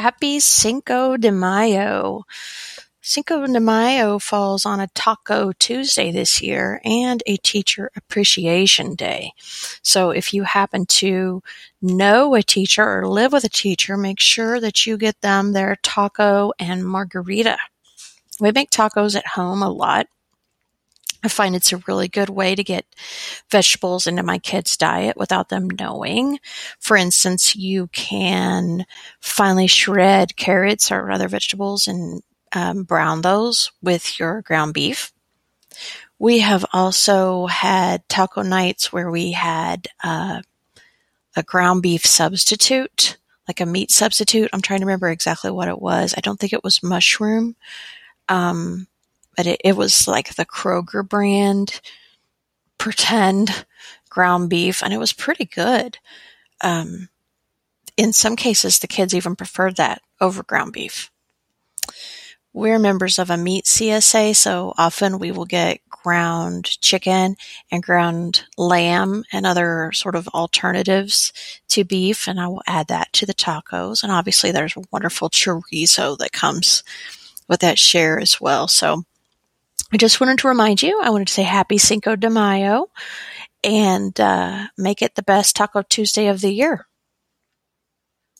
happy Cinco de Mayo. Cinco de Mayo falls on a Taco Tuesday this year and a Teacher Appreciation Day. So if you happen to know a teacher or live with a teacher, make sure that you get them their taco and margarita. We make tacos at home a lot. I find it's a really good way to get vegetables into my kids' diet without them knowing. For instance, you can finely shred carrots or other vegetables and um, brown those with your ground beef. We have also had taco nights where we had uh, a ground beef substitute, like a meat substitute. I'm trying to remember exactly what it was. I don't think it was mushroom, um, but it, it was like the Kroger brand pretend ground beef, and it was pretty good. Um, in some cases, the kids even preferred that over ground beef. We're members of a meat CSA, so often we will get ground chicken and ground lamb and other sort of alternatives to beef, and I will add that to the tacos. And obviously, there's a wonderful chorizo that comes with that share as well. So I just wanted to remind you, I wanted to say happy Cinco de Mayo and uh, make it the best Taco Tuesday of the year.